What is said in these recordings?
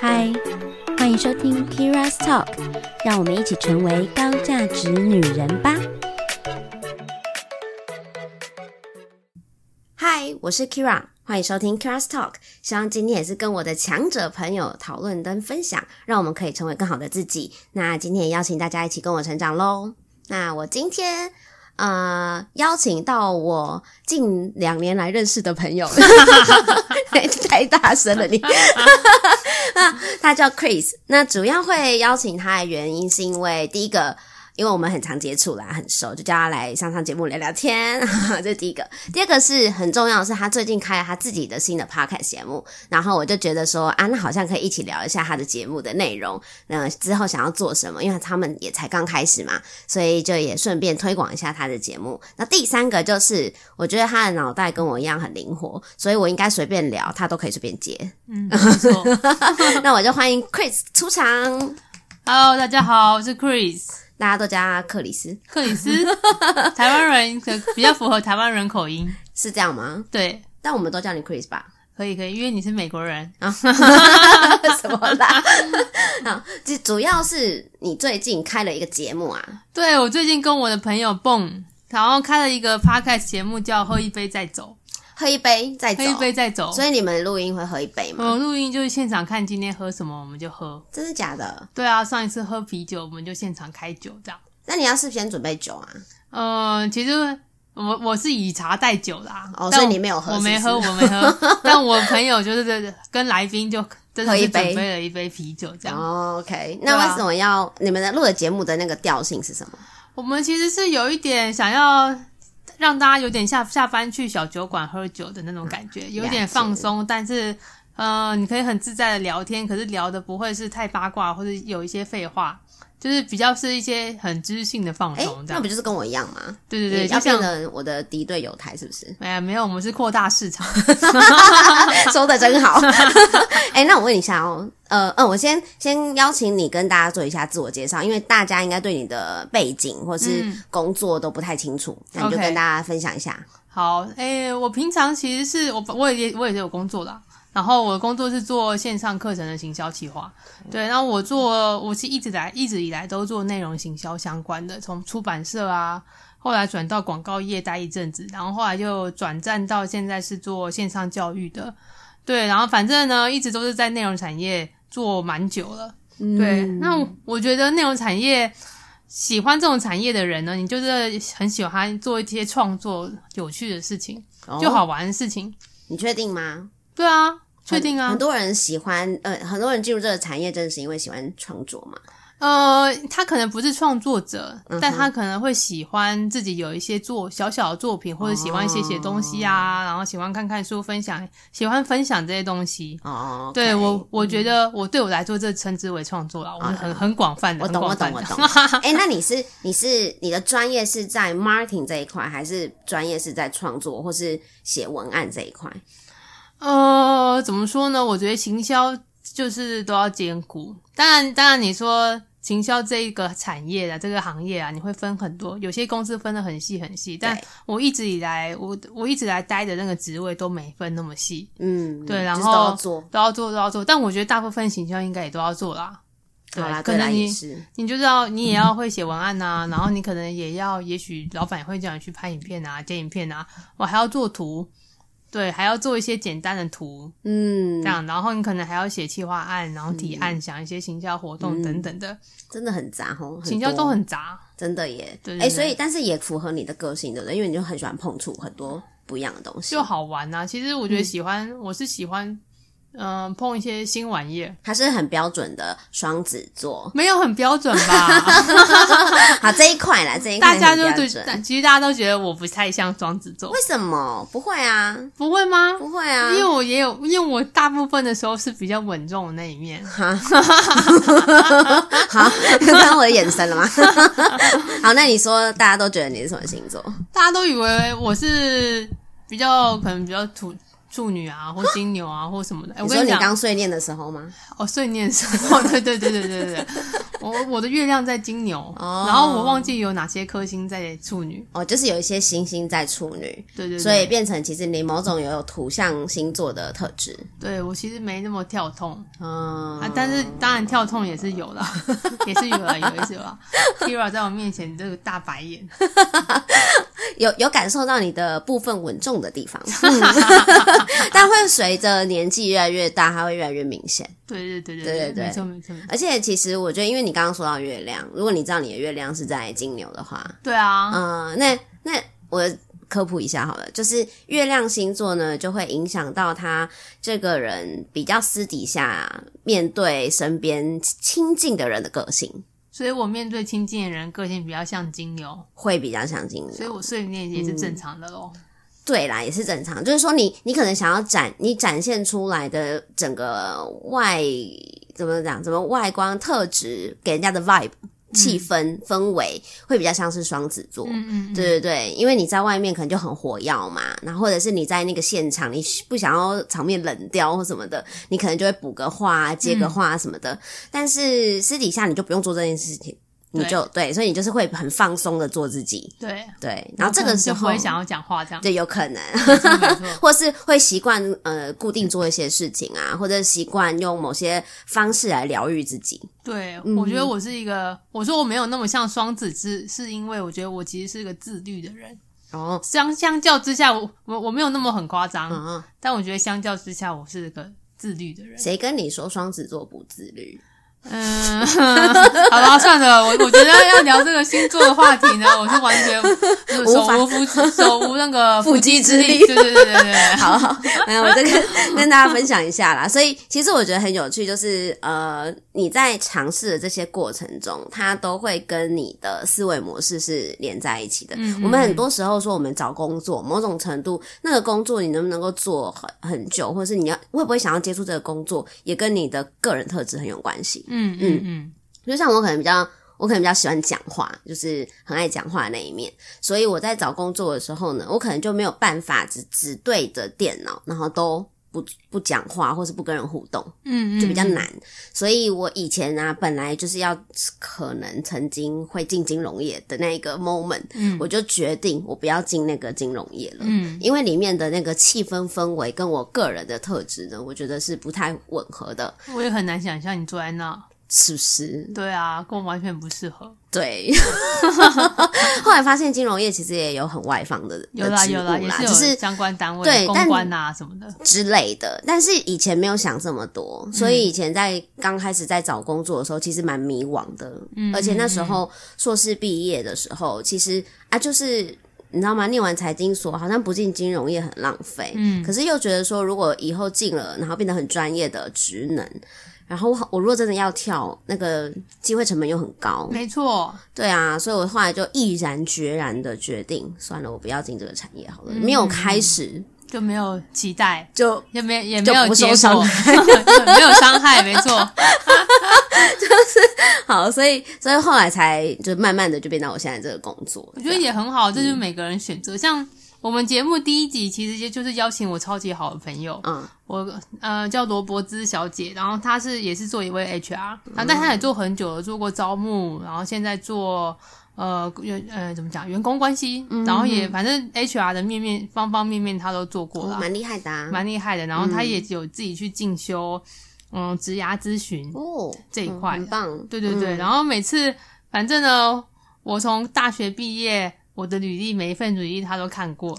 嗨，欢迎收听 Kira's Talk，让我们一起成为高价值女人吧。嗨，我是 Kira，欢迎收听 Kira's Talk。希望今天也是跟我的强者朋友讨论跟分享，让我们可以成为更好的自己。那今天也邀请大家一起跟我成长喽。那我今天。呃，邀请到我近两年来认识的朋友，太大声了你，那 他叫 Chris。那主要会邀请他的原因，是因为第一个。因为我们很常接触啦，很熟，就叫他来上上节目聊聊天，这是第一个。第二个是很重要的是，他最近开了他自己的新的 podcast 节目，然后我就觉得说，啊，那好像可以一起聊一下他的节目的内容，那之后想要做什么？因为他们也才刚开始嘛，所以就也顺便推广一下他的节目。那第三个就是，我觉得他的脑袋跟我一样很灵活，所以我应该随便聊，他都可以随便接。嗯，没错。那我就欢迎 Chris 出场。Hello，大家好，我是 Chris。大家都叫他克里斯，克里斯，台湾人可比较符合台湾人口音，是这样吗？对，但我们都叫你 Chris 吧？可以，可以，因为你是美国人啊。什么啦？啊，这主要是你最近开了一个节目啊？对，我最近跟我的朋友蹦，然后开了一个 podcast 节目，叫《喝一杯再走》。喝一杯再走，喝一杯再走。所以你们录音会喝一杯吗？我录音就是现场看今天喝什么，我们就喝。真的假的？对啊，上一次喝啤酒，我们就现场开酒这样。那你要事先准备酒啊？嗯、呃，其实我我是以茶代酒啦。哦，所以你没有喝是是？我没喝，我没喝。但我朋友就是跟来宾就喝一杯准备了一杯啤酒这样。哦，OK。那为什么要、啊、你们的录的节目的那个调性是什么？我们其实是有一点想要。让大家有点下下班去小酒馆喝酒的那种感觉，有点放松，但是，呃，你可以很自在的聊天，可是聊的不会是太八卦或者有一些废话。就是比较是一些很知性的放松，这样、欸、那不就是跟我一样吗？对对对，要变成我的敌对友台是不是？没有，没有，我们是扩大市场，说的真好。哎、欸，那我问一下哦，呃，嗯，我先先邀请你跟大家做一下自我介绍，因为大家应该对你的背景或是工作都不太清楚，那、嗯、你就跟大家分享一下。Okay. 好，哎、欸，我平常其实是我我也我也是有工作的。然后我的工作是做线上课程的行销企划，对，然后我做我是一直来一直以来都做内容行销相关的，从出版社啊，后来转到广告业待一阵子，然后后来就转战到现在是做线上教育的，对，然后反正呢一直都是在内容产业做蛮久了，对，嗯、那我觉得内容产业喜欢这种产业的人呢，你就是很喜欢做一些创作有趣的事情，就好玩的事情，你确定吗？对啊，确定啊。很多人喜欢，呃，很多人进入这个产业，真的是因为喜欢创作嘛。呃，他可能不是创作者，嗯，但他可能会喜欢自己有一些做小小的作品，或者喜欢写写东西啊，哦，然后喜欢看看书，分享，喜欢分享这些东西。哦，对，我，我觉得我对我来说，这称之为创作了，我们很很广泛的。我懂，我懂，我懂。哎，那你是你是你的专业是在 marketing 这一块，还是专业是在创作或是写文案这一块？呃，怎么说呢？我觉得行销就是都要兼顾。当然，当然你说行销这一个产业啊，这个行业啊，你会分很多，有些公司分的很细很细。但我一直以来，我我一直来待的那个职位都没分那么细。嗯，对，然后、就是、都要做，都要做，都要做。但我觉得大部分行销应该也都要做啦。对，啦可能你你就知道，你也要会写文案啊、嗯，然后你可能也要，也许老板也会叫你去拍影片啊、剪影片啊，我还要做图。对，还要做一些简单的图，嗯，这样，然后你可能还要写企划案，然后提案，嗯、想一些行销活动等等的，真的很杂哦，行销都很杂，真的耶。对，哎，所以但是也符合你的个性，对不对？因为你就很喜欢碰触很多不一样的东西，就好玩啊。其实我觉得喜欢，嗯、我是喜欢。嗯，碰一些新玩意儿，还是很标准的双子座，没有很标准吧？好，这一块啦，这一块大家就对，其实大家都觉得我不太像双子座，为什么？不会啊，不会吗？不会啊，因为我也有，因为我大部分的时候是比较稳重的那一面。哈，好，看到我的眼神了吗？好，那你说，大家都觉得你是什么星座？大家都以为我是比较可能比较土。处女啊，或金牛啊，或什么的。欸、我你说你刚碎念的时候吗？哦，碎念的时候，对对对对对对对。我我的月亮在金牛，哦、然后我忘记有哪些颗星在处女。哦，就是有一些星星在处女。对，对对。所以变成其实你某种有土象星座的特质。对，我其实没那么跳痛。嗯啊，但是当然跳痛也是有的，也是有啦，有一次吧。Kira 在我面前这个大白眼。有有感受到你的部分稳重的地方，嗯、但会随着年纪越来越大，它会越来越明显。对对对对对对对，没错没错。而且其实我觉得，因为你刚刚说到月亮，如果你知道你的月亮是在金牛的话，对啊，嗯、呃，那那我科普一下好了，就是月亮星座呢，就会影响到他这个人比较私底下面对身边亲近的人的个性。所以我面对亲近的人，个性比较像金牛，会比较像金牛，所以我睡眠也是正常的咯、嗯。对啦，也是正常。就是说，你你可能想要展你展现出来的整个外怎么讲，怎么外观特质给人家的 vibe。气氛氛围会比较像是双子座，嗯嗯，对对对，因为你在外面可能就很火药嘛，然后或者是你在那个现场，你不想要场面冷掉或什么的，你可能就会补个话、接个话什么的，嗯、但是私底下你就不用做这件事情。你就对，对，所以你就是会很放松的做自己，对对，然后这个时候就不会想要讲话这样，对，有可能，或是会习惯呃固定做一些事情啊，或者习惯用某些方式来疗愈自己。对，我觉得我是一个，我说我没有那么像双子，之是因为我觉得我其实是一个自律的人。哦，相相较之下，我我我没有那么很夸张，嗯，但我觉得相较之下，我是个自律的人。谁跟你说双子座不自律？嗯，好吧，算了，我我觉得要聊这个星座的话题呢，我是完全手无缚手无那个缚鸡之力。对对对对对，好好，来，我再跟跟大家分享一下啦。所以其实我觉得很有趣，就是呃，你在尝试的这些过程中，它都会跟你的思维模式是连在一起的。嗯，我们很多时候说，我们找工作，某种程度那个工作你能不能够做很很久，或者是你要会不会想要接触这个工作，也跟你的个人特质很有关系。嗯嗯。嗯，就像我可能比较，我可能比较喜欢讲话，就是很爱讲话的那一面，所以我在找工作的时候呢，我可能就没有办法只只对着电脑，然后都不不讲话，或是不跟人互动，嗯，嗯，就比较难。所以我以前啊，本来就是要可能曾经会进金融业的那一个 moment，嗯，我就决定我不要进那个金融业了，嗯，因为里面的那个气氛氛围跟我个人的特质呢，我觉得是不太吻合的。我也很难想象你坐在那。是不是？对啊，跟我完全不适合。对，后来发现金融业其实也有很外放的，有啦有啦，也是有相关单位、对公关啊什么的之类的。但是以前没有想这么多，所以以前在刚开始在找工作的时候，其实蛮迷惘的。嗯，而且那时候硕士毕业的时候，其实啊，就是你知道吗？念完财经所，好像不进金融业很浪费。嗯，可是又觉得说，如果以后进了，然后变得很专业的职能。然后我我如果真的要跳，那个机会成本又很高。没错，对啊，所以我后来就毅然决然的决定，算了，我不要进这个产业好了。嗯、没有开始。就没有期待，就也没也没有不受。伤。害，没有伤害，没错，就是好，所以所以后来才就慢慢的就变到我现在这个工作。我觉得也很好，这就是每个人选择，嗯、像。我们节目第一集其实也就是邀请我超级好的朋友，嗯，我呃叫罗伯兹小姐，然后她是也是做一位 HR，嗯，但她也做很久了，做过招募，然后现在做呃员呃怎么讲员工关系，嗯，然后也反正 HR 的面面方方面面她都做过了，蛮厉害的，啊，蛮厉害的。然后她也有自己去进修，嗯，职涯咨询哦这一块，嗯，很棒，对对对。嗯，然后每次反正呢，我从大学毕业。我的履历每一份履历他都看过，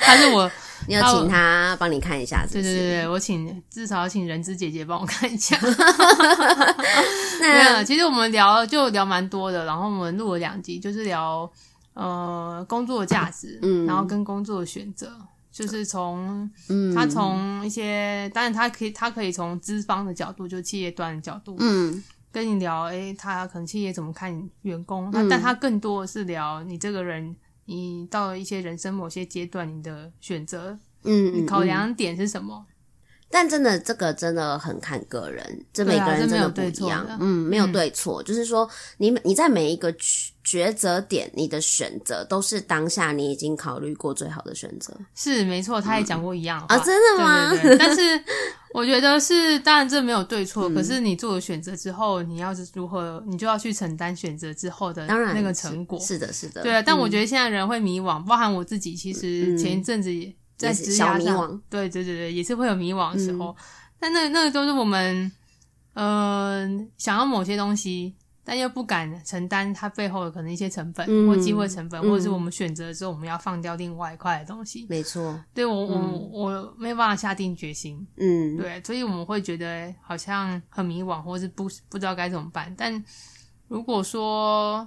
他是我，你要请他帮你看一下是不是？对对对，我请至少要请人资姐姐帮我看一下。那其实我们聊就聊蛮多的，然后我们录了两集，就是聊呃工作的价值，嗯，然后跟工作的选择，就是从嗯他从一些，当然他可以他可以从资方的角度，就企业端的角度，嗯。跟你聊，诶、欸，他可能企业怎么看员工？那、嗯、但他更多的是聊你这个人，你到了一些人生某些阶段，你的选择，嗯，你考量点是什么？但真的，这个真的很看个人，这每个人真的不一样。嗯，没有对错，嗯、就是说你你在每一个抉择点，你的选择都是当下你已经考虑过最好的选择。是没错，他也讲过一样啊、真的吗？对对对，但是 我觉得是，当然这没有对错，嗯、可是你做了选择之后，你要是如何，你就要去承担选择之后的那个成果。是，是的，是的。对啊，但我觉得现在人会迷惘，包含我自己，其实前一阵子也在职涯上，对对对对，也是会有迷惘的时候。嗯但那那个都是我们，呃，想要某些东西，但又不敢承担它背后的可能一些成本、嗯、或机会成本，嗯、或者是我们选择之后我们要放掉另外一块的东西。没错，对我、嗯、我我没办法下定决心，嗯，对，所以我们会觉得好像很迷惘，或是不不知道该怎么办。但如果说，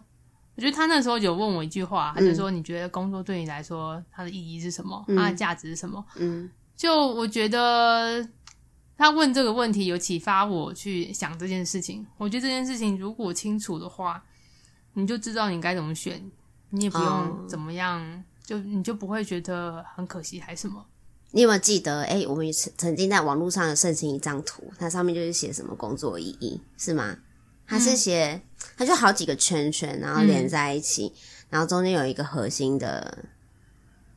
我觉得他那时候有问我一句话，他就说：“你觉得工作对你来说它的意义是什么？嗯、它的价值是什么？”嗯，就我觉得。他问这个问题有启发我去想这件事情。我觉得这件事情如果清楚的话，你就知道你该怎么选，你也不用怎么样，嗯、就你就不会觉得很可惜还是什么。你有没有记得？哎、欸，我们曾曾经在网络上有盛行一张图，它上面就是写什么工作意义是吗？它是写，它就好几个圈圈，然后连在一起，嗯、然后中间有一个核心的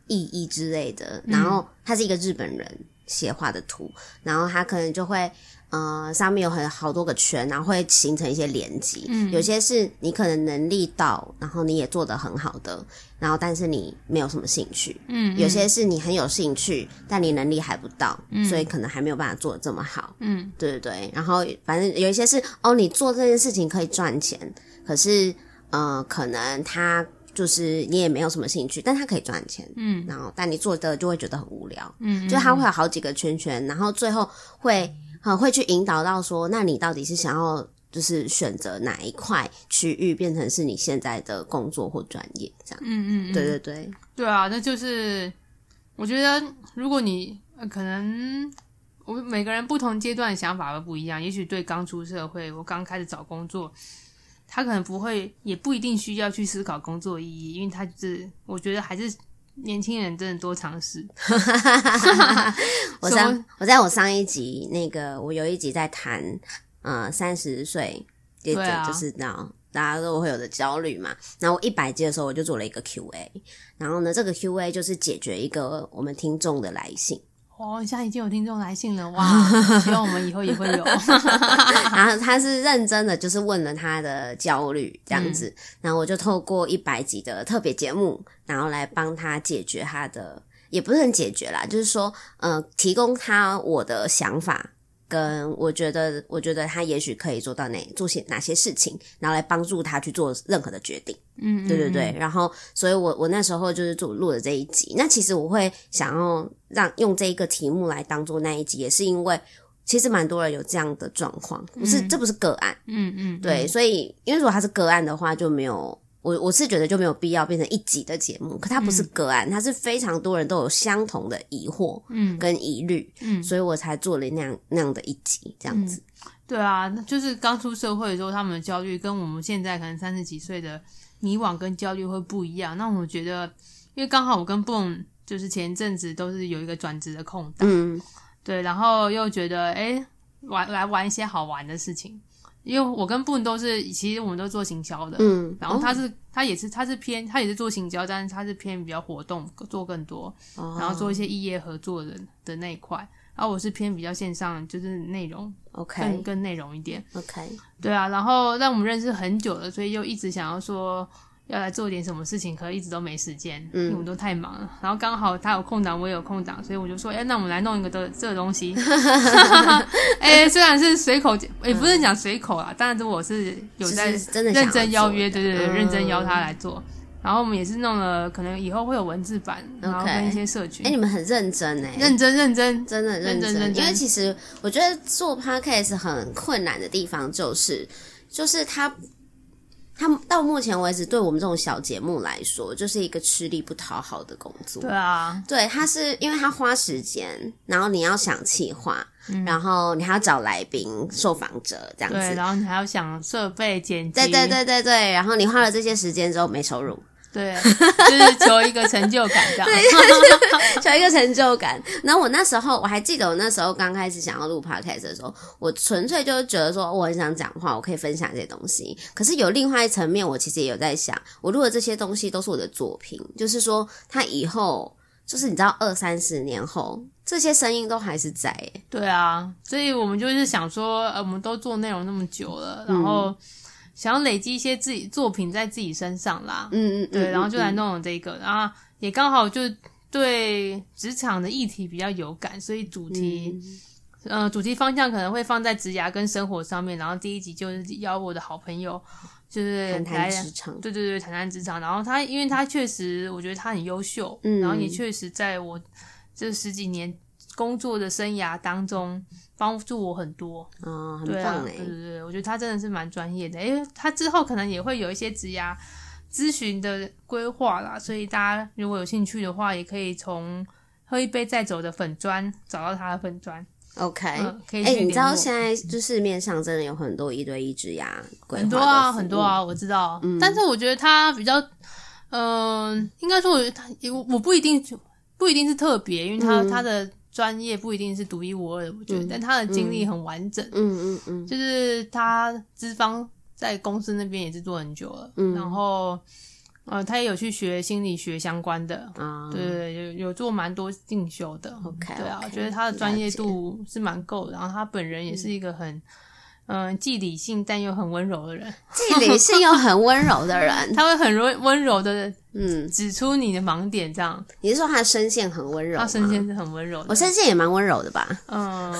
意义之类的，然后他是一个日本人。写画的图，然后他可能就会，呃，上面有很好多个圈，然后会形成一些连接。嗯，有些是你可能能力到，然后你也做得很好的，然后但是你没有什么兴趣。嗯，有些是你很有兴趣，但你能力还不到，嗯，所以可能还没有办法做得这么好。嗯，对对对。然后反正有一些是哦，你做这件事情可以赚钱，可是呃，可能他。就是你也没有什么兴趣，但他可以赚钱，嗯，然后但你做的就会觉得很无聊，嗯，就他会有好几个圈圈，然后最后会很会去引导到说，那你到底是想要就是选择哪一块区域变成是你现在的工作或专业这样，嗯嗯，对对对，对啊，那就是我觉得如果你可能我们每个人不同阶段的想法都不一样，也许对刚出社会，我刚开始找工作。他可能不会，也不一定需要去思考工作意义，因为他就是，我觉得还是年轻人真的多尝试。我上我在我上一集那个，我有一集在谈，呃，三十岁接着就是那、啊、大家都会有的焦虑嘛。然后我一百集的时候，我就做了一个 Q&A，然后呢，这个 Q&A 就是解决一个我们听众的来信。哦，现在已经有听众来信了 哇！希望我们以后也会有。然后他是认真的，就是问了他的焦虑这样子，嗯、然后我就透过一百集的特别节目，然后来帮他解决他的，也不是很解决啦，就是说，呃，提供他我的想法。跟我觉得，我觉得他也许可以做到哪做些哪些事情，然后来帮助他去做任何的决定。嗯，嗯，嗯，对对对。然后，所以我我那时候就是做录了这一集。那其实我会想要让用这一个题目来当做那一集，也是因为其实蛮多人有这样的状况，不是、嗯、这不是个案。嗯，嗯嗯，对。所以，因为如果他是个案的话，就没有。我我是觉得就没有必要变成一集的节目，可它不是个案，嗯、它是非常多人都有相同的疑惑，嗯，跟疑虑，嗯，所以我才做了那样那样的一集这样子。嗯、对啊，就是刚出社会的时候，他们的焦虑跟我们现在可能三十几岁的迷惘跟焦虑会不一样。那我觉得，因为刚好我跟 Boom 就是前一阵子都是有一个转职的空档，嗯，对，然后又觉得哎，玩来玩一些好玩的事情。因为我跟 Boom 都是，其实我们都做行销的，嗯，然后他是、哦、他也是他是偏他也是做行销，但是他是偏比较活动做更多，哦、然后做一些异业合作的的那一块，然后我是偏比较线上，就是内容，OK，更更内容一点，OK，对啊，然后让我们认识很久了，所以又一直想要说。要来做点什么事情，可是一直都没时间，嗯，因为我们都太忙了。然后刚好他有空档，我也有空档，所以我就说，哎、欸，那我们来弄一个的这个东西。哎、欸，虽然是随口，也、欸、不是讲随口啦，当然是我是有在认真邀约，对对对，认真邀他来做。然后我们也是弄了，可能以后会有文字版，然后跟一些社群。哎、欸，你们很认真哎，认真认真，真的认真认真，认真。因为其实我觉得做 podcast 很困难的地方就是，就是他。他到目前为止，对我们这种小节目来说，就是一个吃力不讨好的工作。对啊，对，他是因为他花时间，然后你要想企划，嗯、然后你还要找来宾、受访者这样子，对，然后你还要想设备、剪辑，对对对对对，然后你花了这些时间之后没收入，对，就是求一个成就感这样，对，求一个成就感。然后我那时候我还记得，我那时候刚开始想要录 podcast 的时候，我纯粹就是觉得说我很想讲话，我可以分享这些东西。可是有另外一层面，我其实也有在想，我录的这些东西都是我的作品，就是说他以后就是你知道二三十年后，这些声音都还是在。对啊，所以我们就是想说，呃，我们都做内容那么久了，然后。嗯想要累积一些自己作品在自己身上啦，嗯嗯，对，然后就来弄了这个，嗯、然后也刚好就对职场的议题比较有感，所以主题，嗯、呃，主题方向可能会放在职涯跟生活上面。然后第一集就是邀我的好朋友，就是谈谈职场，对对对，谈谈职场。然后他，因为他确实，我觉得他很优秀，嗯，然后也确实在我这十几年工作的生涯当中。帮助我很多，哦，很棒哎，对对对，我觉得他真的是蛮专业的，因为他之后可能也会有一些职涯咨询的规划啦，所以大家如果有兴趣的话，也可以从喝一杯再走的粉砖找到他的粉砖。OK，嗯，可以。哎、欸，你知道现在就市面上真的有很多一对一职涯规划，很多啊，很多啊，我知道。嗯，但是我觉得他比较，嗯、呃，应该说我觉得他，我我不一定不一定是特别，因为他、嗯、他的。专业不一定是独一无二的，我觉得，嗯、但他的经历很完整。嗯嗯嗯，就是他资方在公司那边也是做很久了，嗯、然后呃，他也有去学心理学相关的，啊、对对对，有有做蛮多进修的。OK，对啊，okay, 我觉得他的专业度是蛮够的，然后他本人也是一个很。嗯，既理性但又很温柔的人，既理性又很温柔的人，他会很温温柔的，嗯，指出你的盲点，这样。你是说他的声线很温柔？他声线是很温柔的，我声线也蛮温柔的吧？嗯，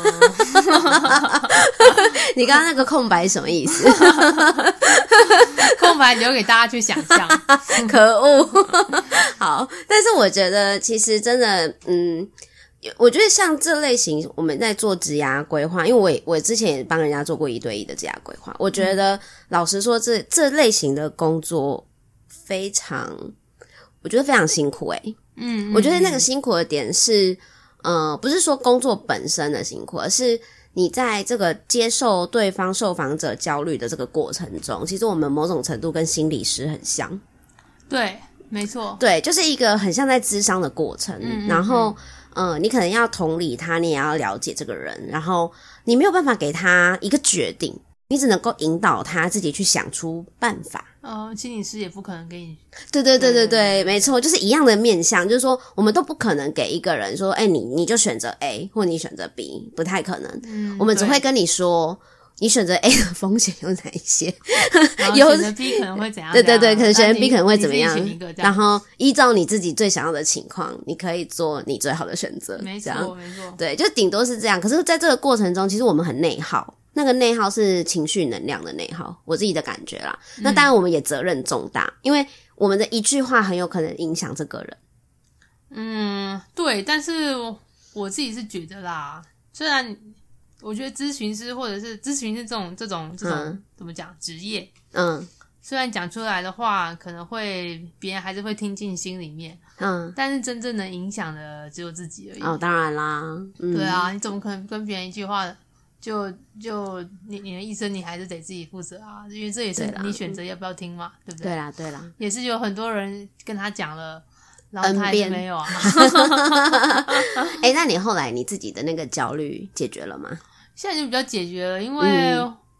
你刚刚那个空白什么意思？空白留给大家去想象。可恶！好，但是我觉得其实真的，嗯。我觉得像这类型，我们在做职涯规划，因为我也我之前也帮人家做过一对一的职涯规划。我觉得、嗯、老实说，这这类型的工作非常，我觉得非常辛苦诶、欸、嗯，我觉得那个辛苦的点是，呃，不是说工作本身的辛苦，而是你在这个接受对方受访者焦虑的这个过程中，其实我们某种程度跟心理师很像。对，没错，对，就是一个很像在咨商的过程，嗯嗯嗯然后。嗯，你可能要同理他，你也要了解这个人，然后你没有办法给他一个决定，你只能够引导他自己去想出办法。哦，心理师也不可能给你。对对对对对，没错，就是一样的面向，就是说我们都不可能给一个人说，哎，你你就选择 A 或你选择 B，不太可能。嗯，我们只会跟你说。你选择 A 的风险有哪一些？有选择 B 可能会怎样？对对对，可能选择 B 可能会怎么样？然后依照你自己最想要的情况，你可以做你最好的选择。没错，没错。对，就顶多是这样。可是，在这个过程中，其实我们很内耗。那个内耗是情绪能量的内耗，我自己的感觉啦。嗯、那当然，我们也责任重大，因为我们的一句话很有可能影响这个人。嗯，对。但是我自己是觉得啦，虽然。我觉得咨询师或者是咨询师这种这种这种、嗯、怎么讲职业，嗯，虽然讲出来的话可能会别人还是会听进心里面，嗯，但是真正能影响的只有自己而已。哦，当然啦，嗯、对啊，你怎么可能跟别人一句话就就你你的一生你还是得自己负责啊？因为这也是你选择要不要听嘛，对，对不对？对啦，对啦，也是有很多人跟他讲了。然后他还是没有啊。哎、欸，那你后来你自己的那个焦虑解决了吗？现在就比较解决了，因为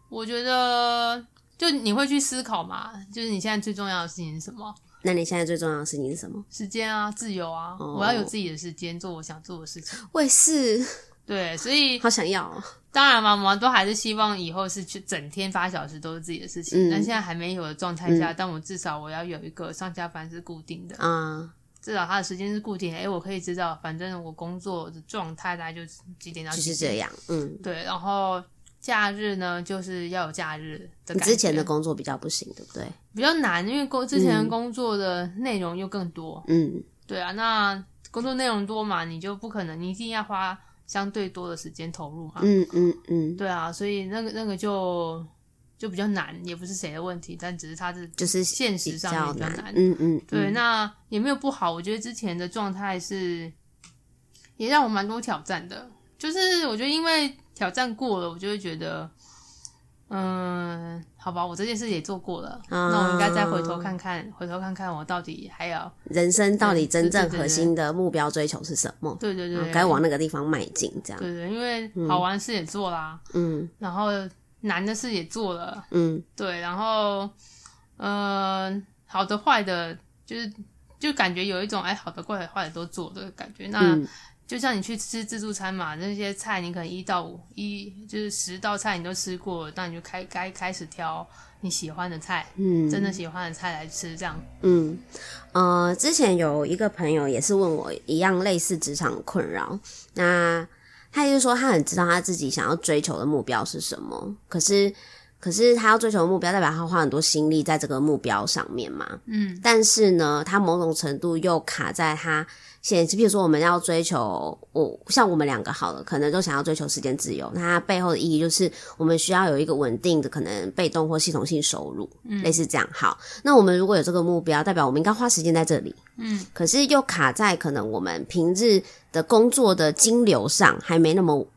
我觉得，就你会去思考嘛，就是你现在最重要的事情是什么？那你现在最重要的事情是什么？时间啊，自由啊，哦、我要有自己的时间做我想做的事情。我也是，对，所以好想要。当然嘛，我们都还是希望以后是去整天八小时都是自己的事情。嗯、但现在还没有的状态下，嗯、但我至少我要有一个上下班是固定的啊。嗯至少他的时间是固定，诶，我可以知道，反正我工作的状态大概就几点到几点，就是这样，嗯，对。然后假日呢，就是要有假日的感觉。你之前的工作比较不行，对不对？比较难，因为工之前工作的内容又更多，嗯，对啊。那工作内容多嘛，你就不可能，你一定要花相对多的时间投入嘛，嗯嗯嗯，对啊。所以那个那个就。就比较难，也不是谁的问题，但只是他是就是现实上面比较难。嗯嗯，对，嗯、那也没有不好。我觉得之前的状态是也让我蛮多挑战的，就是我觉得因为挑战过了，我就会觉得，嗯，好吧，我这件事也做过了，啊那我应该再回头看看，回头看看我到底还要人生到底真正核心的目标追求是什么？对对对，该往那个地方迈进，这样。对对，因为好玩的事也做啦，嗯，然后难的事也做了，嗯，对，然后呃，好的坏的，就是就感觉有一种哎，好的坏的坏的都做的感觉，那。嗯。就像你去吃自助餐嘛，那些菜你可能一到五一就是十道菜你都吃过，那你就开该开始挑你喜欢的菜，嗯，真的喜欢的菜来吃，这样。嗯，呃，之前有一个朋友也是问我一样类似职场困扰，那他就是说他很知道他自己想要追求的目标是什么，可是可是他要追求的目标代表他花很多心力在这个目标上面嘛，嗯，但是呢，他某种程度又卡在他。现在，比如说我们要追求，我像我们两个好了，可能都想要追求时间自由。那它背后的意义就是，我们需要有一个稳定的、可能被动或系统性收入，嗯，类似这样。好，那我们如果有这个目标，代表我们应该花时间在这里，嗯。可是又卡在可能我们平日的工作的金流上还没那么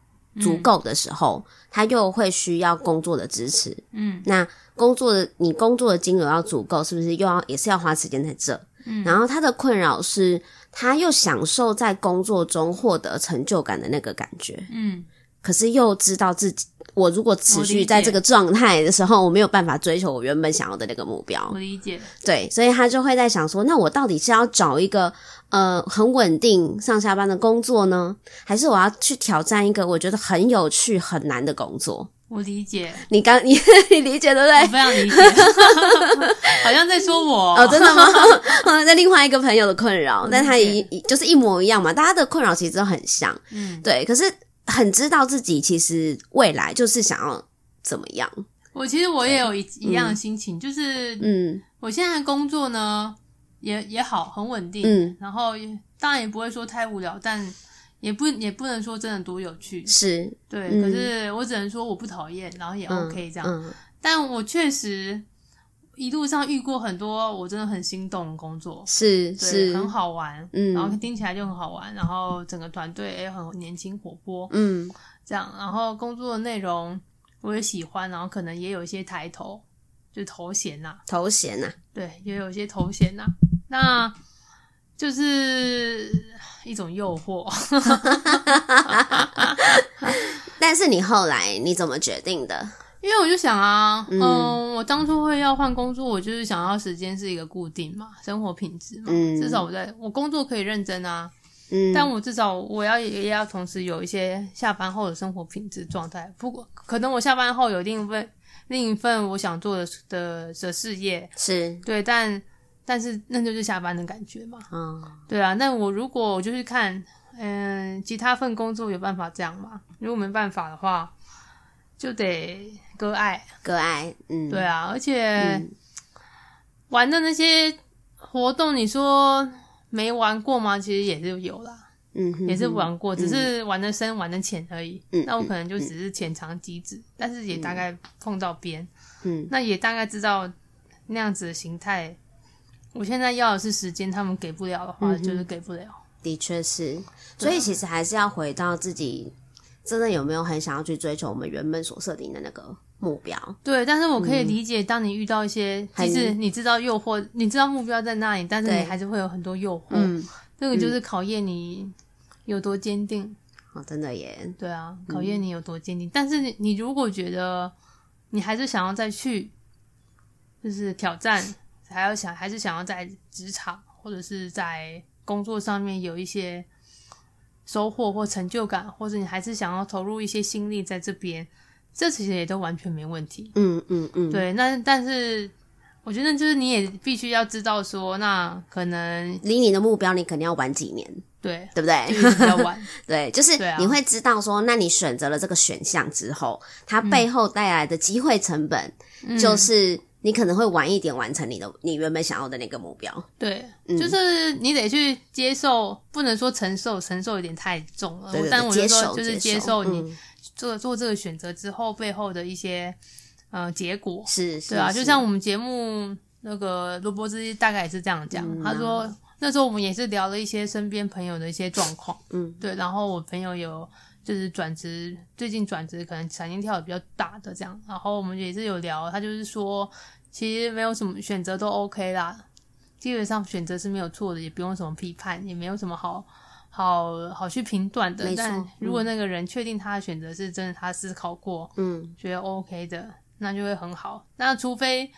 足够的时候，他又会需要工作的支持，嗯。那工作的你工作的金流要足够，是不是又要也是要花时间在这？嗯。然后他的困扰是。他又享受在工作中获得成就感的那个感觉，嗯，可是又知道自己，我如果持续在这个状态的时候，我，我没有办法追求我原本想要的那个目标。我理解，对，所以他就会在想说，那我到底是要找一个呃很稳定上下班的工作呢，还是我要去挑战一个我觉得很有趣很难的工作？我理解，你刚你 你理解对不对？我非常理解，好像在说我 哦，真的吗？在另外一个朋友的困扰，但他一就是一模一样嘛，大家的困扰其实都很像，嗯，对。可是很知道自己其实未来就是想要怎么样。我其实我也有一一样的心情，嗯、就是嗯，我现在的工作呢也也好，很稳定，嗯，然后当然也不会说太无聊，但。也不也不能说真的多有趣，是对，嗯、可是我只能说我不讨厌，然后也 OK 这样。嗯嗯、但我确实一路上遇过很多我真的很心动的工作，是对是。很好玩，嗯，然后听起来就很好玩，然后整个团队也很年轻活泼，嗯，这样，然后工作的内容我也喜欢，然后可能也有一些抬头，就头衔呐，头衔呐，对，也有一些头衔呐，那就是。一种诱惑，但是你后来你怎么决定的？因为我就想啊，嗯，嗯，我当初会要换工作，我就是想要时间是一个固定嘛，生活品质嘛，嗯，至少我在我工作可以认真啊，嗯，但我至少我要也要同时有一些下班后的生活品质状态。不过可能我下班后有另一份另一份我想做的的的事业，是对，但。但是那就是下班的感觉嘛，嗯，对啊。那我如果我就去看，嗯，其他份工作有办法这样吗？如果没办法的话，就得割爱，割爱，嗯，对啊。而且、嗯、玩的那些活动，你说没玩过吗？其实也是有啦，嗯哼哼，也是玩过，只是玩的深、玩的浅而已。嗯，那我可能就只是浅尝即止，嗯、但是也大概碰到边，嗯，那也大概知道那样子的形态。我现在要的是时间，他们给不了的话，嗯、就是给不了。的确是，所以其实还是要回到自己，真的有没有很想要去追求我们原本所设定的那个目标？对，但是我可以理解，当你遇到一些，嗯、其实你知道诱惑，你知道目标在那里，但是你还是会有很多诱惑。嗯，这个就是考验你有多坚定。哦，真的耶。对啊，考验你有多坚定。嗯、但是你，你如果觉得你还是想要再去，就是挑战。还要想，还是想要在职场或者是在工作上面有一些收获或成就感，或者你还是想要投入一些心力在这边，这其实也都完全没问题。嗯嗯嗯，对。那但是我觉得就是你也必须要知道说，那可能离你的目标，你肯定要晚几年，对对不对？比较晚，对，就是你会知道说，那你选择了这个选项之后，它背后带来的机会成本就是。你可能会晚一点完成你的你原本想要的那个目标，对，嗯、就是你得去接受，不能说承受，承受有点太重了。对对对，但我就说就是接受你做做这个选择之后背后的一些呃结果，是，是，对啊，就像我们节目那个罗伯兹大概也是这样讲，嗯、他说、啊、那时候我们也是聊了一些身边朋友的一些状况，嗯，对，然后我朋友有就是转职，最近转职可能产业跳的比较大的这样，然后我们也是有聊，他就是说，其实没有什么选择都 OK 啦，基本上选择是没有错的，也不用什么批判，也没有什么好好好去评断的。但如果那个人确定他的选择是真的，他思考过，嗯，觉得 OK 的，那就会很好。那除非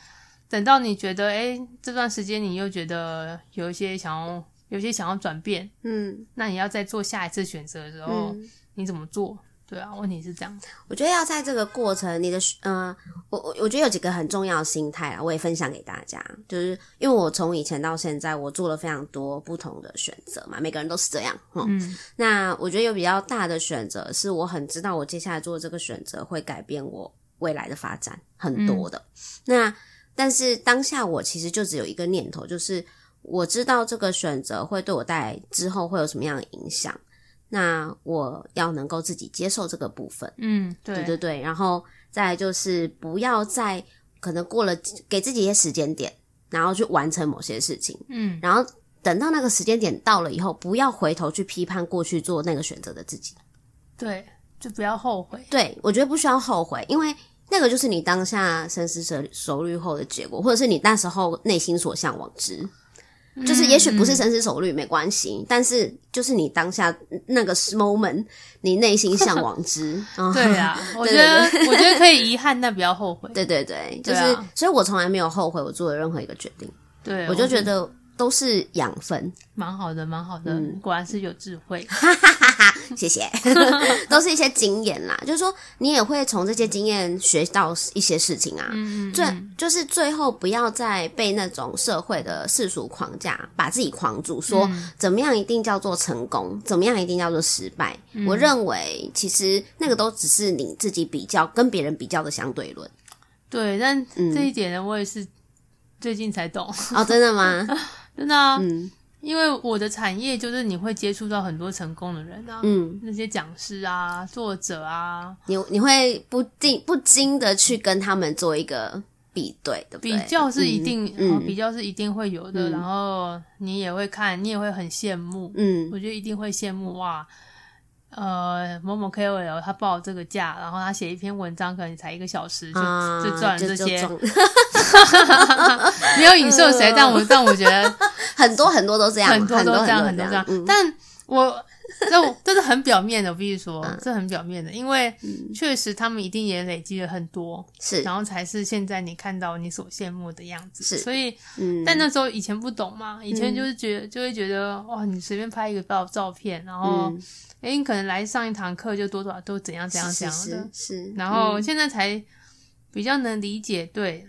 等到你觉得，哎，这段时间你又觉得有一些想要，有些想要转变，嗯，那你要再做下一次选择的时候。嗯你怎么做？对啊，问题是这样。我觉得要在这个过程，你的嗯、呃，我我我觉得有几个很重要的心态啊，我也分享给大家。就是因为我从以前到现在，我做了非常多不同的选择嘛，每个人都是这样。嗯，那我觉得有比较大的选择，是我很知道我接下来做这个选择会改变我未来的发展很多的。嗯、那但是当下我其实就只有一个念头，就是我知道这个选择会对我带来之后会有什么样的影响。那我要能够自己接受这个部分，嗯，对，对。对对，然后再来就是不要再可能过了给自己一些时间点，然后去完成某些事情，嗯，然后等到那个时间点到了以后，不要回头去批判过去做那个选择的自己，对，就不要后悔。对，我觉得不需要后悔，因为那个就是你当下深思熟熟虑后的结果，或者是你那时候内心所向往之。就是也许不是深思熟虑没关系，但是就是你当下那个 moment，你内心 向往之。对啊，我觉得我觉得可以遗憾，但不要后悔。对对对，就是，啊、所以我从来没有后悔我做的任何一个决定。对，我就觉得。都是养分，蛮好的，蛮好的，嗯、果然是有智慧。谢谢，都是一些经验啦。就是说，你也会从这些经验学到一些事情啊。嗯，嗯，最就是最后不要再被那种社会的世俗框架把自己框住，说怎么样一定叫做成功，怎么样一定叫做失败。嗯、我认为其实那个都只是你自己比较跟别人比较的相对论。对，但这一点呢，我也是最近才懂。哦，真的吗？真的啊，嗯，因为我的产业就是你会接触到很多成功的人啊，嗯，那些讲师啊、作者啊，你你会不定不经的去跟他们做一个比对，对不对？比较是一定，嗯，比较是一定会有的，嗯，然后你也会看，你也会很羡慕，嗯，我觉得一定会羡慕哇。呃，某某 KOL 他报这个价，然后他写一篇文章，可能才一个小时就、啊、就赚了这些。没有影射谁，但我但我觉得 很多很多都这样，很多都这样，很多这样。嗯、但我这这是很表面的，我必须说，这、嗯、很表面的，因为确实他们一定也累积了很多，是，然后才是现在你看到你所羡慕的样子。是，所以，嗯，但那时候以前不懂嘛，以前就是觉得、嗯、就会觉得哇，你随便拍一个照照片，然后。嗯哎，你可能来上一堂课就多多少都怎样怎样怎样的，是，然后现在才比较能理解。嗯、对，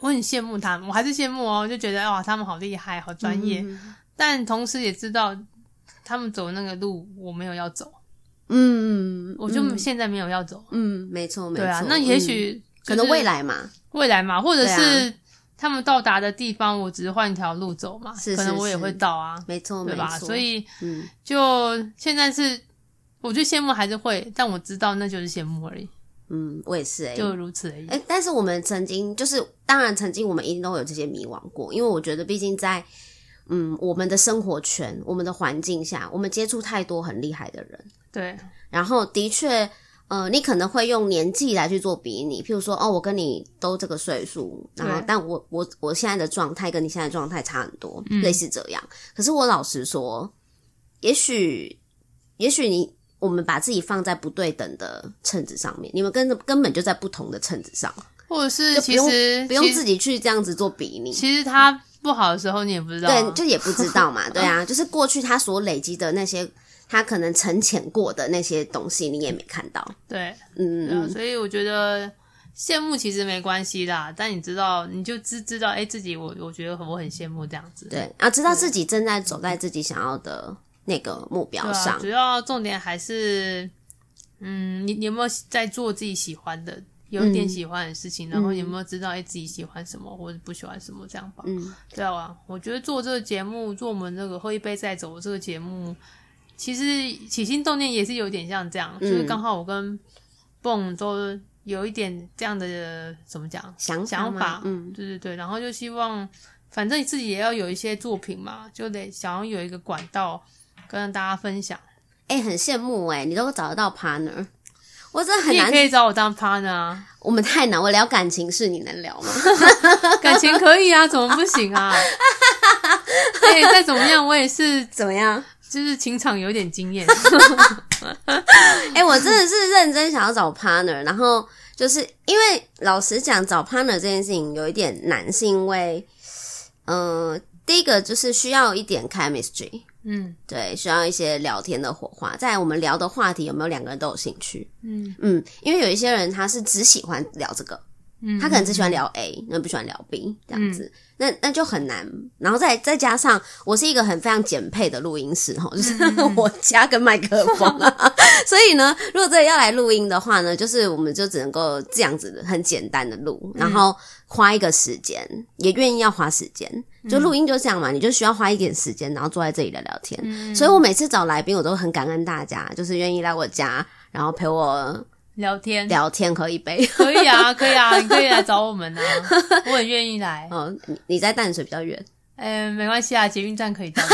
我很羡慕他们，我还是羡慕哦，就觉得哇，他们好厉害，好专业。嗯、但同时也知道他们走那个路，我没有要走。嗯，我就现在没有要走。嗯，没错，没错。对啊，那也许可能未来嘛，未来嘛，或者是。他们到达的地方，我只是换一条路走嘛，是是是，可能我也会到啊，没错，对吧？所以，嗯，就现在是，我觉得羡慕还是会，但我知道那就是羡慕而已。嗯，我也是诶、欸，就如此而已。诶、欸，但是我们曾经就是，当然曾经我们一定都有这些迷惘过，因为我觉得毕竟在嗯我们的生活圈、我们的环境下，我们接触太多很厉害的人，对，然后的确。呃，你可能会用年纪来去做比拟，譬如说，哦，我跟你都这个岁数，然后，但我我我现在的状态跟你现在的状态差很多，嗯，类似这样。可是我老实说，也许，也许你我们把自己放在不对等的秤子上面，你们根根本就在不同的秤子上，或者是其实不用自己去这样子做比拟。其实他不好的时候，你也不知道，对，就也不知道嘛，对啊，就是过去他所累积的那些。他可能沉潜过的那些东西，你也没看到。对，嗯嗯，所以我觉得羡慕其实没关系啦，但你知道，你就知知道，哎、欸，自己我我觉得我很羡慕这样子。对，啊，知道自己正在走在自己想要的那个目标上。啊、主要重点还是，嗯，你你有没有在做自己喜欢的，有一点喜欢的事情，嗯、然后有没有知道哎、欸、自己喜欢什么或者不喜欢什么这样吧？嗯，对啊，我觉得做这个节目，做我们这个喝一杯再走这个节目。其实起心动念也是有点像这样，嗯、就是刚好我跟蹦都有一点这样的怎么讲想想法，嗯，对对对，然后就希望反正自己也要有一些作品嘛，就得想要有一个管道跟大家分享。哎、欸，很羡慕哎、欸，你都找得到 partner，我真的很难。你可以找我当 partner 啊。我们太难，我聊感情事，你能聊吗？感情可以啊，怎么不行啊？哎、欸，再怎么样，我也是怎么样，就是情场有点经验。哎、欸，我真的是认真想要找 partner，然后就是因为老实讲，找 partner 这件事情有一点难，是因为，嗯、呃，第一个就是需要一点 chemistry，嗯，对，需要一些聊天的火花，在我们聊的话题有没有两个人都有兴趣？嗯。嗯，因为有一些人他是只喜欢聊这个。嗯，他可能只喜欢聊 A，那不喜欢聊 B 这样子，嗯、那那就很难。然后再再加上，我是一个很非常简配的录音室哈，就是 我家跟麦克风啊，所以呢，如果真的要来录音的话呢，就是我们就只能够这样子的很简单的录，然后花一个时间，也愿意要花时间。就录音就这样嘛，你就需要花一点时间，然后坐在这里聊聊天。嗯、所以我每次找来宾，我都很感恩大家，就是愿意来我家，然后陪我。聊天，聊天喝一杯，可以啊，可以啊，你可以来找我们啊，我很愿意来。哦，你在淡水比较远，嗯、欸，没关系啊，捷运站可以到。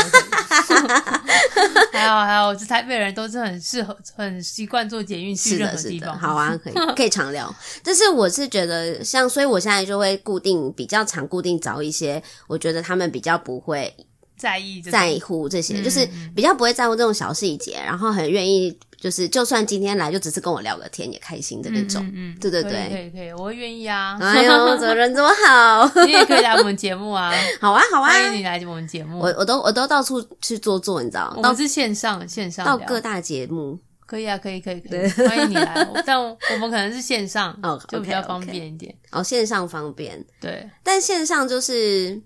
还有还有，这台北人都是很适合、很习惯做捷运去任何地方。是的，是的，好啊，可以 可以常聊。但是我是觉得，像所以我现在就会固定比较常固定找一些，我觉得他们比较不会在意在乎这些，就是比较不会在乎这种小细节，然后很愿意。就是，就算今天来，就只是跟我聊个天，也开心的那种。嗯，嗯，对对对，可以可以，我会愿意啊。哎呦，怎么人这么好，你也可以来我们节目啊。好啊，好啊，欢迎你来我们节目。我我都我都到处去做做，你知道？我们是线上线上到各大节目，可以啊，可以可以可以，欢迎你来。但我们可能是线上哦，就比较方便一点。哦，线上方便，对，但线上就是。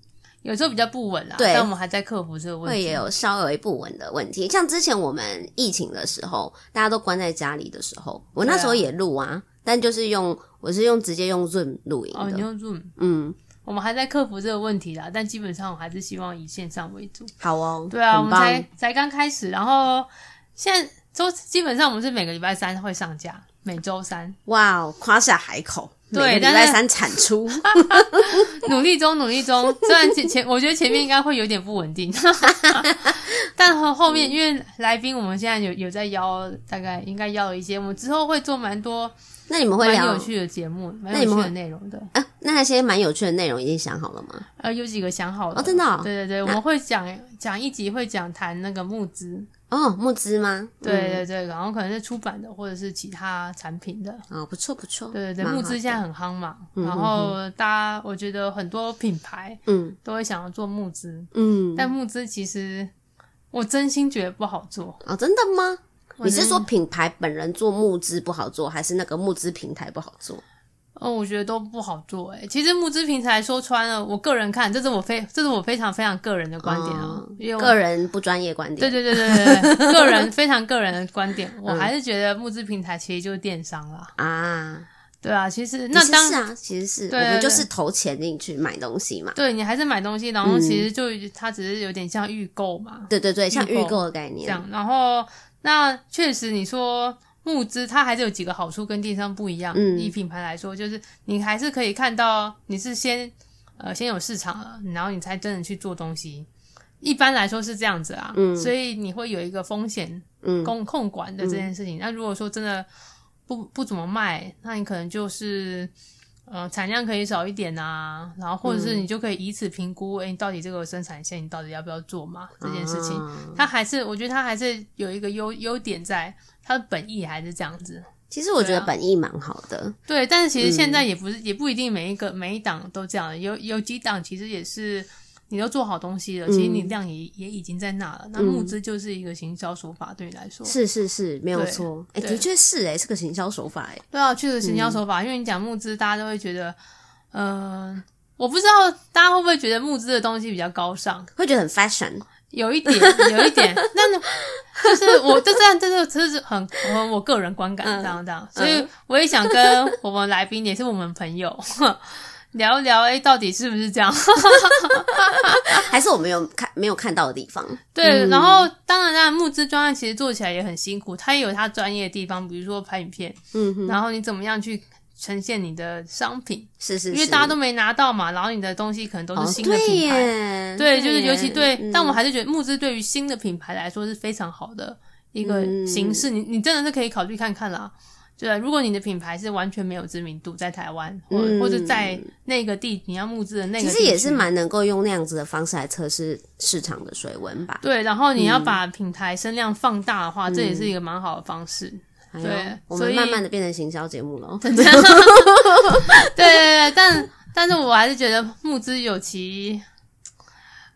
有时候比较不稳啦，对，但我们还在克服这个问题。会也有稍微不稳的问题，像之前我们疫情的时候，大家都关在家里的时候，我那时候也录啊，啊但就是用我是用直接用 Zoom 录音的。哦，你用 Zoom？嗯，我们还在克服这个问题啦，但基本上我还是希望以线上为主。好哦，对啊，我们才才刚开始，然后现在周基本上我们是每个礼拜三会上架，每周三。哇哦，夸下海口。对，礼拜三产出，努力中，努力中。虽然前前，我觉得前面应该会有点不稳定，但后后面因为来宾，我们现在有有在邀，大概应该邀了一些，我们之后会做蛮多。那你们会聊蛮有趣的节目，蛮有趣的内容的啊？那那些蛮有趣的内容已经想好了吗？呃，有几个想好了。哦，真的哦？对对对，我们会讲讲一集，会讲谈那个募资。哦，募资吗？对对对，然后可能是出版的，或者是其他产品的。哦，不错不错。对对对，募资现在很夯嘛，然后大家我觉得很多品牌嗯都会想要做募资嗯，但募资其实我真心觉得不好做。哦，真的吗？你是说品牌本人做募资不好做，还是那个募资平台不好做？哦，我觉得都不好做诶。其实募资平台说穿了，我个人看，这是我非这是我非常非常个人的观点哦，因为个人不专业观点。对对对对对，个人非常个人的观点，我还是觉得募资平台其实就是电商啦。啊。对啊，其实那当是啊，其实是我们就是投钱进去买东西嘛。对，你还是买东西，然后其实就它只是有点像预购嘛。对对对，像预购的概念。这样，然后那确实你说。募资它还是有几个好处，跟电商不一样。嗯，以品牌来说，就是你还是可以看到你是先呃先有市场了，然后你才真的去做东西。一般来说是这样子啊，嗯，所以你会有一个风险控控管的这件事情。嗯，那如果说真的不不怎么卖，那你可能就是呃产量可以少一点啊，然后或者是你就可以以此评估，诶，你到底这个生产线你到底要不要做嘛？这件事情，它还是我觉得它还是有一个优优点在。它的本意还是这样子，其实我觉得本意蛮好的，对，啊。对，但是其实现在也不是，嗯、也不一定每一个每一档都这样。有有几档其实也是，你都做好东西了，嗯、其实你量也也已经在那了。那募资就是一个行销手法，对你来说，是是是，没有错。哎，的确是，哎，是个行销手法，哎，对啊，确实行销手法。嗯、因为你讲募资，大家都会觉得，嗯、呃，我不知道大家会不会觉得募资的东西比较高尚，会觉得很 fashion。有一点，有一点，那就是我就这样，这是这是很我我个人观感这样这样，所以我也想跟我们来宾，也是我们朋友 聊一聊，哎，到底是不是这样？还是我没有看没有看到的地方？对，然后当然，当然，募资专案其实做起来也很辛苦，他也有他专业的地方，比如说拍影片，嗯，然后你怎么样去。呈现你的商品是是，是，因为大家都没拿到嘛，然后你的东西可能都是新的品牌，哦、对，对，就是尤其对，嗯、但我还是觉得募资对于新的品牌来说是非常好的一个形式，嗯、你你真的是可以考虑看看啦。对，如果你的品牌是完全没有知名度，在台湾，或、嗯、或者在那个地，你要募资的那个，其实也是蛮能够用那样子的方式来测试市场的水温吧。对，然后你要把品牌声量放大的话，嗯、这也是一个蛮好的方式。对，哎、我们慢慢的变成行销节目了。对对对，但但是我还是觉得募资有其，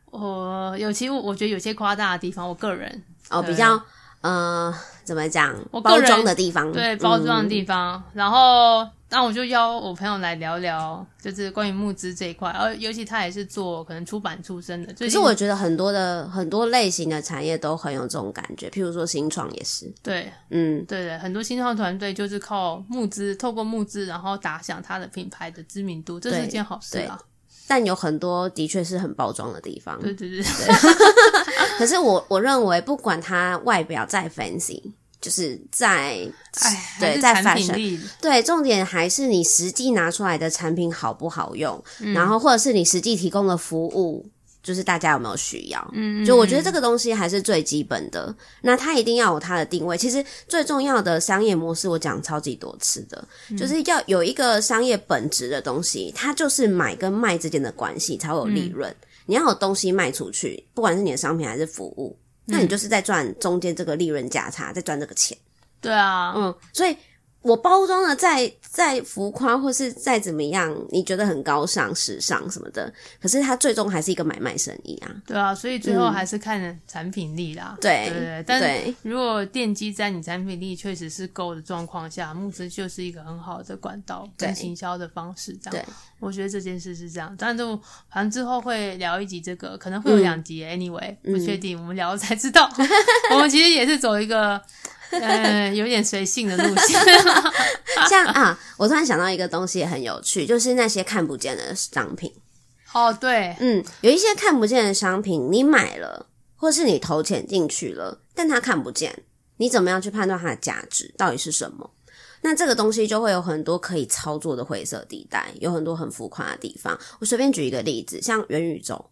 我有其我觉得有些夸大的地方，我个人哦比较。呃，怎么讲？包装的地方，对，包装的地方。嗯、然后，那我就邀我朋友来聊聊，就是关于募资这一块。而尤其他也是做可能出版出身的。可是我觉得很多的很多类型的产业都很有这种感觉，譬如说新创也是。对，嗯，对对，很多新创团队就是靠募资，透过募资，然后打响他的品牌的知名度，这是一件好事啊。但有很多的确是很包装的地方，对对对，对。可是我我认为，不管它外表再 fancy，就是在哎，对，在 fashion，对，重点还是你实际拿出来的产品好不好用，嗯、然后或者是你实际提供的服务。就是大家有没有需要？嗯，就我觉得这个东西还是最基本的。那它一定要有它的定位。其实最重要的商业模式，我讲超级多次的，嗯、就是要有一个商业本质的东西，它就是买跟卖之间的关系才会有利润。嗯、你要有东西卖出去，不管是你的商品还是服务，那你就是在赚中间这个利润价差，在赚这个钱。对啊，嗯，所以。我包装的再再浮夸，或是再怎么样，你觉得很高尚、时尚什么的，可是它最终还是一个买卖生意啊。对啊，所以最后还是看产品力啦。嗯、对对对，但如果奠基在你产品力确实是够的状况下，募资就是一个很好的管道跟行销的方式。这样，对，我觉得这件事是这样。但就反正之后会聊一集这个，可能会有两集。嗯、anyway，不确定，我们聊了才知道。我们其实也是走一个。呃，有点随性的路线。像啊，我突然想到一个东西也很有趣，就是那些看不见的商品。哦，对，嗯，有一些看不见的商品，你买了，或是你投钱进去了，但它看不见，你怎么样去判断它的价值到底是什么？那这个东西就会有很多可以操作的灰色地带，有很多很浮夸的地方。我随便举一个例子，像元宇宙。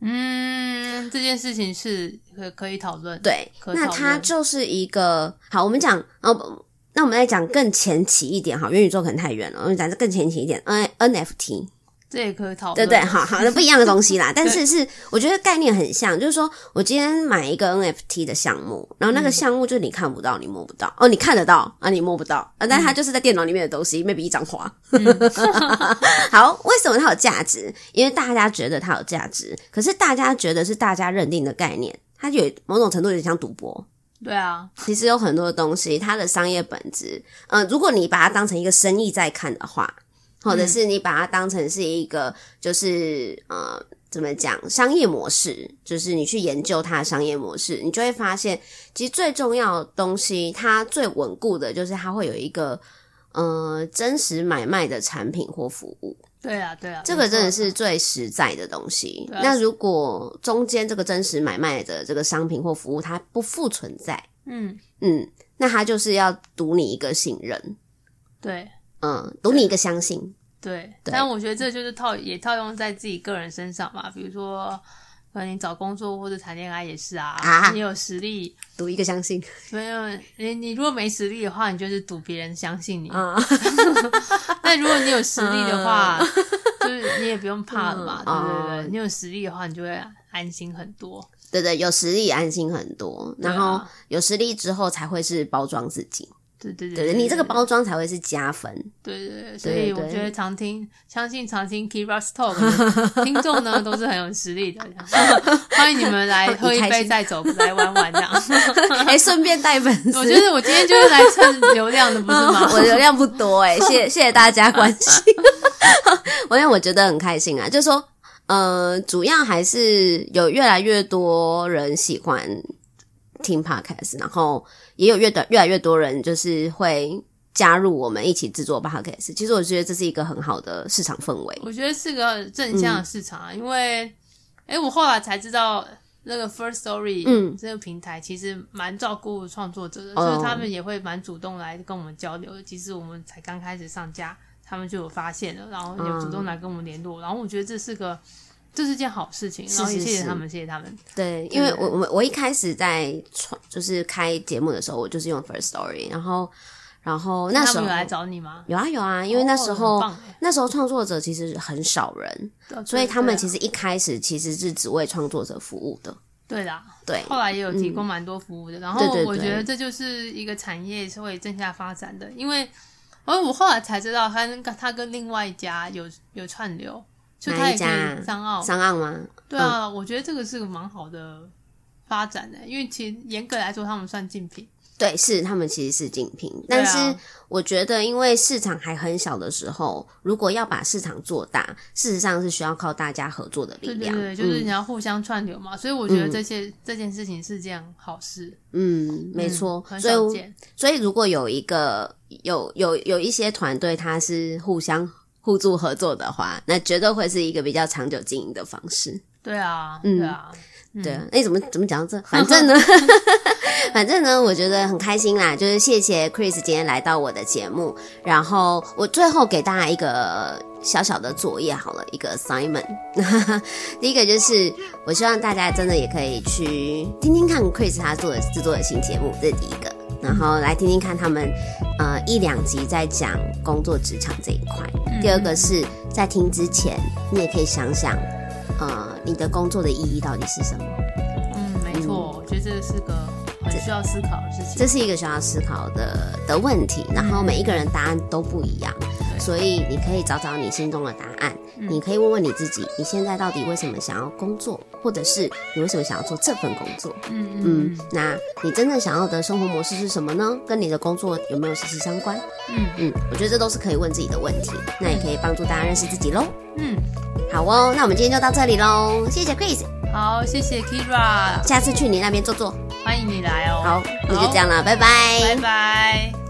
嗯，这件事情是可可以讨论。对，那它就是一个好，我们讲哦，那我们来讲更前期一点哈，元宇宙可能太远了，我们讲这更前期一点，N NFT。这也可以讨论，对对，好好的不一样的东西啦。但是是我觉得概念很像，就是说我今天买一个 NFT 的项目，然后那个项目就是你看不到，你摸不到哦，你看得到 啊，你摸不到啊，但它就是在电脑里面的东西，maybe 一张画。好，为什么它有价值？因为大家觉得它有价值，可是大家觉得是大家认定的概念，它有某种程度有点像赌博。对啊，其实有很多的东西，它的商业本质，嗯、呃，如果你把它当成一个生意在看的话。或者是你把它当成是一个，就是呃，怎么讲，商业模式，就是你去研究它的商业模式，你就会发现，其实最重要的东西，它最稳固的就是它会有一个呃真实买卖的产品或服务。对啊，对啊，这个真的是最实在的东西。啊、那如果中间这个真实买卖的这个商品或服务它不复存在，嗯嗯，那它就是要赌你一个信任。对。嗯，赌你一个相信，对，对。但我觉得这就是套也套用在自己个人身上嘛。比如说，可能你找工作或者谈恋爱也是啊。啊，你有实力，赌一个相信。没有你，你如果没实力的话，你就是赌别人相信你。啊。但如果你有实力的话，就是你也不用怕了嘛，嗯、对对对。你有实力的话，你就会安心很多。对对，有实力安心很多。然后有实力之后，才会是包装自己。对对对，你这个包装才会是加分。对对对，所以我觉得常听，相信常听 Keira's Talk 的 听众呢，都是很有实力的。欢迎你们来喝一杯再走，来玩玩这样。哎，顺便带粉丝。我觉得我今天就是来蹭流量的，不是吗？我流量不多哎，谢谢谢大家关心。我因为我觉得很开心啊，就是说，呃，主要还是有越来越多人喜欢听 Podcast，然后。也有越的越来越多人就是会加入我们一起制作 Podcast。其实我觉得这是一个很好的市场氛围。我觉得是个正向的市场啊，嗯、因为诶我后来才知道那个 First Story 嗯这个平台其实蛮照顾创作者的，所以、嗯、他们也会蛮主动来跟我们交流的。其实我们才刚开始上架，他们就有发现了，然后有主动来跟我们联络。嗯、然后我觉得这是个这是件好事情，然后也谢谢他们，谢谢他们。对，因为我我们我一开始在创就是开节目的时候，我就是用 First Story，然后然后那时候有来找你吗？有啊有啊，因为那时候那时候创作者其实很少人，所以他们其实一开始其实是只为创作者服务的。对的，对，后来也有提供蛮多服务的。然后我觉得这就是一个产业是会正向发展的，因为而我后来才知道，他跟他跟另外一家有有串流。就他也可以商奥，商奥吗？对啊，嗯、我觉得这个是个蛮好的发展的，因为其实严格来说，他们算竞品。对，是他们其实是竞品，但是我觉得，因为市场还很小的时候，如果要把市场做大，事实上是需要靠大家合作的力量。对对对，就是你要互相串流嘛。嗯、所以我觉得这些、嗯、这件事情是件好事。嗯，没错。嗯、所以，所以如果有一个有有有一些团队，它是互相。互助合作的话，那绝对会是一个比较长久经营的方式。对啊，嗯、对啊，对啊。那、怎么怎么讲这？反正呢，反正呢，我觉得很开心啦。就是谢谢 Chris 今天来到我的节目，然后我最后给大家一个小小的作业，好了，一个 assignment。第一个就是，我希望大家真的也可以去听听看 Chris 他做的制作的新节目，这是第一个。然后来听听看他们，呃，一两集在讲工作职场这一块。嗯、第二个是在听之前，你也可以想想，呃，你的工作的意义到底是什么？嗯，没错，我觉得这是个很需要思考的事情。这是一个需要思考的的问题，然后每一个人答案都不一样。所以你可以找找你心中的答案，嗯、你可以问问你自己，你现在到底为什么想要工作，或者是你为什么想要做这份工作？嗯嗯，嗯，那你真正想要的生活模式是什么呢？跟你的工作有没有息息相关？嗯嗯，我觉得这都是可以问自己的问题，那也可以帮助大家认识自己喽。嗯，好哦，那我们今天就到这里喽，谢谢 Chris，好，谢谢 Kira，下次去你那边坐坐，欢迎你来哦。好，那就这样了，拜拜，拜拜。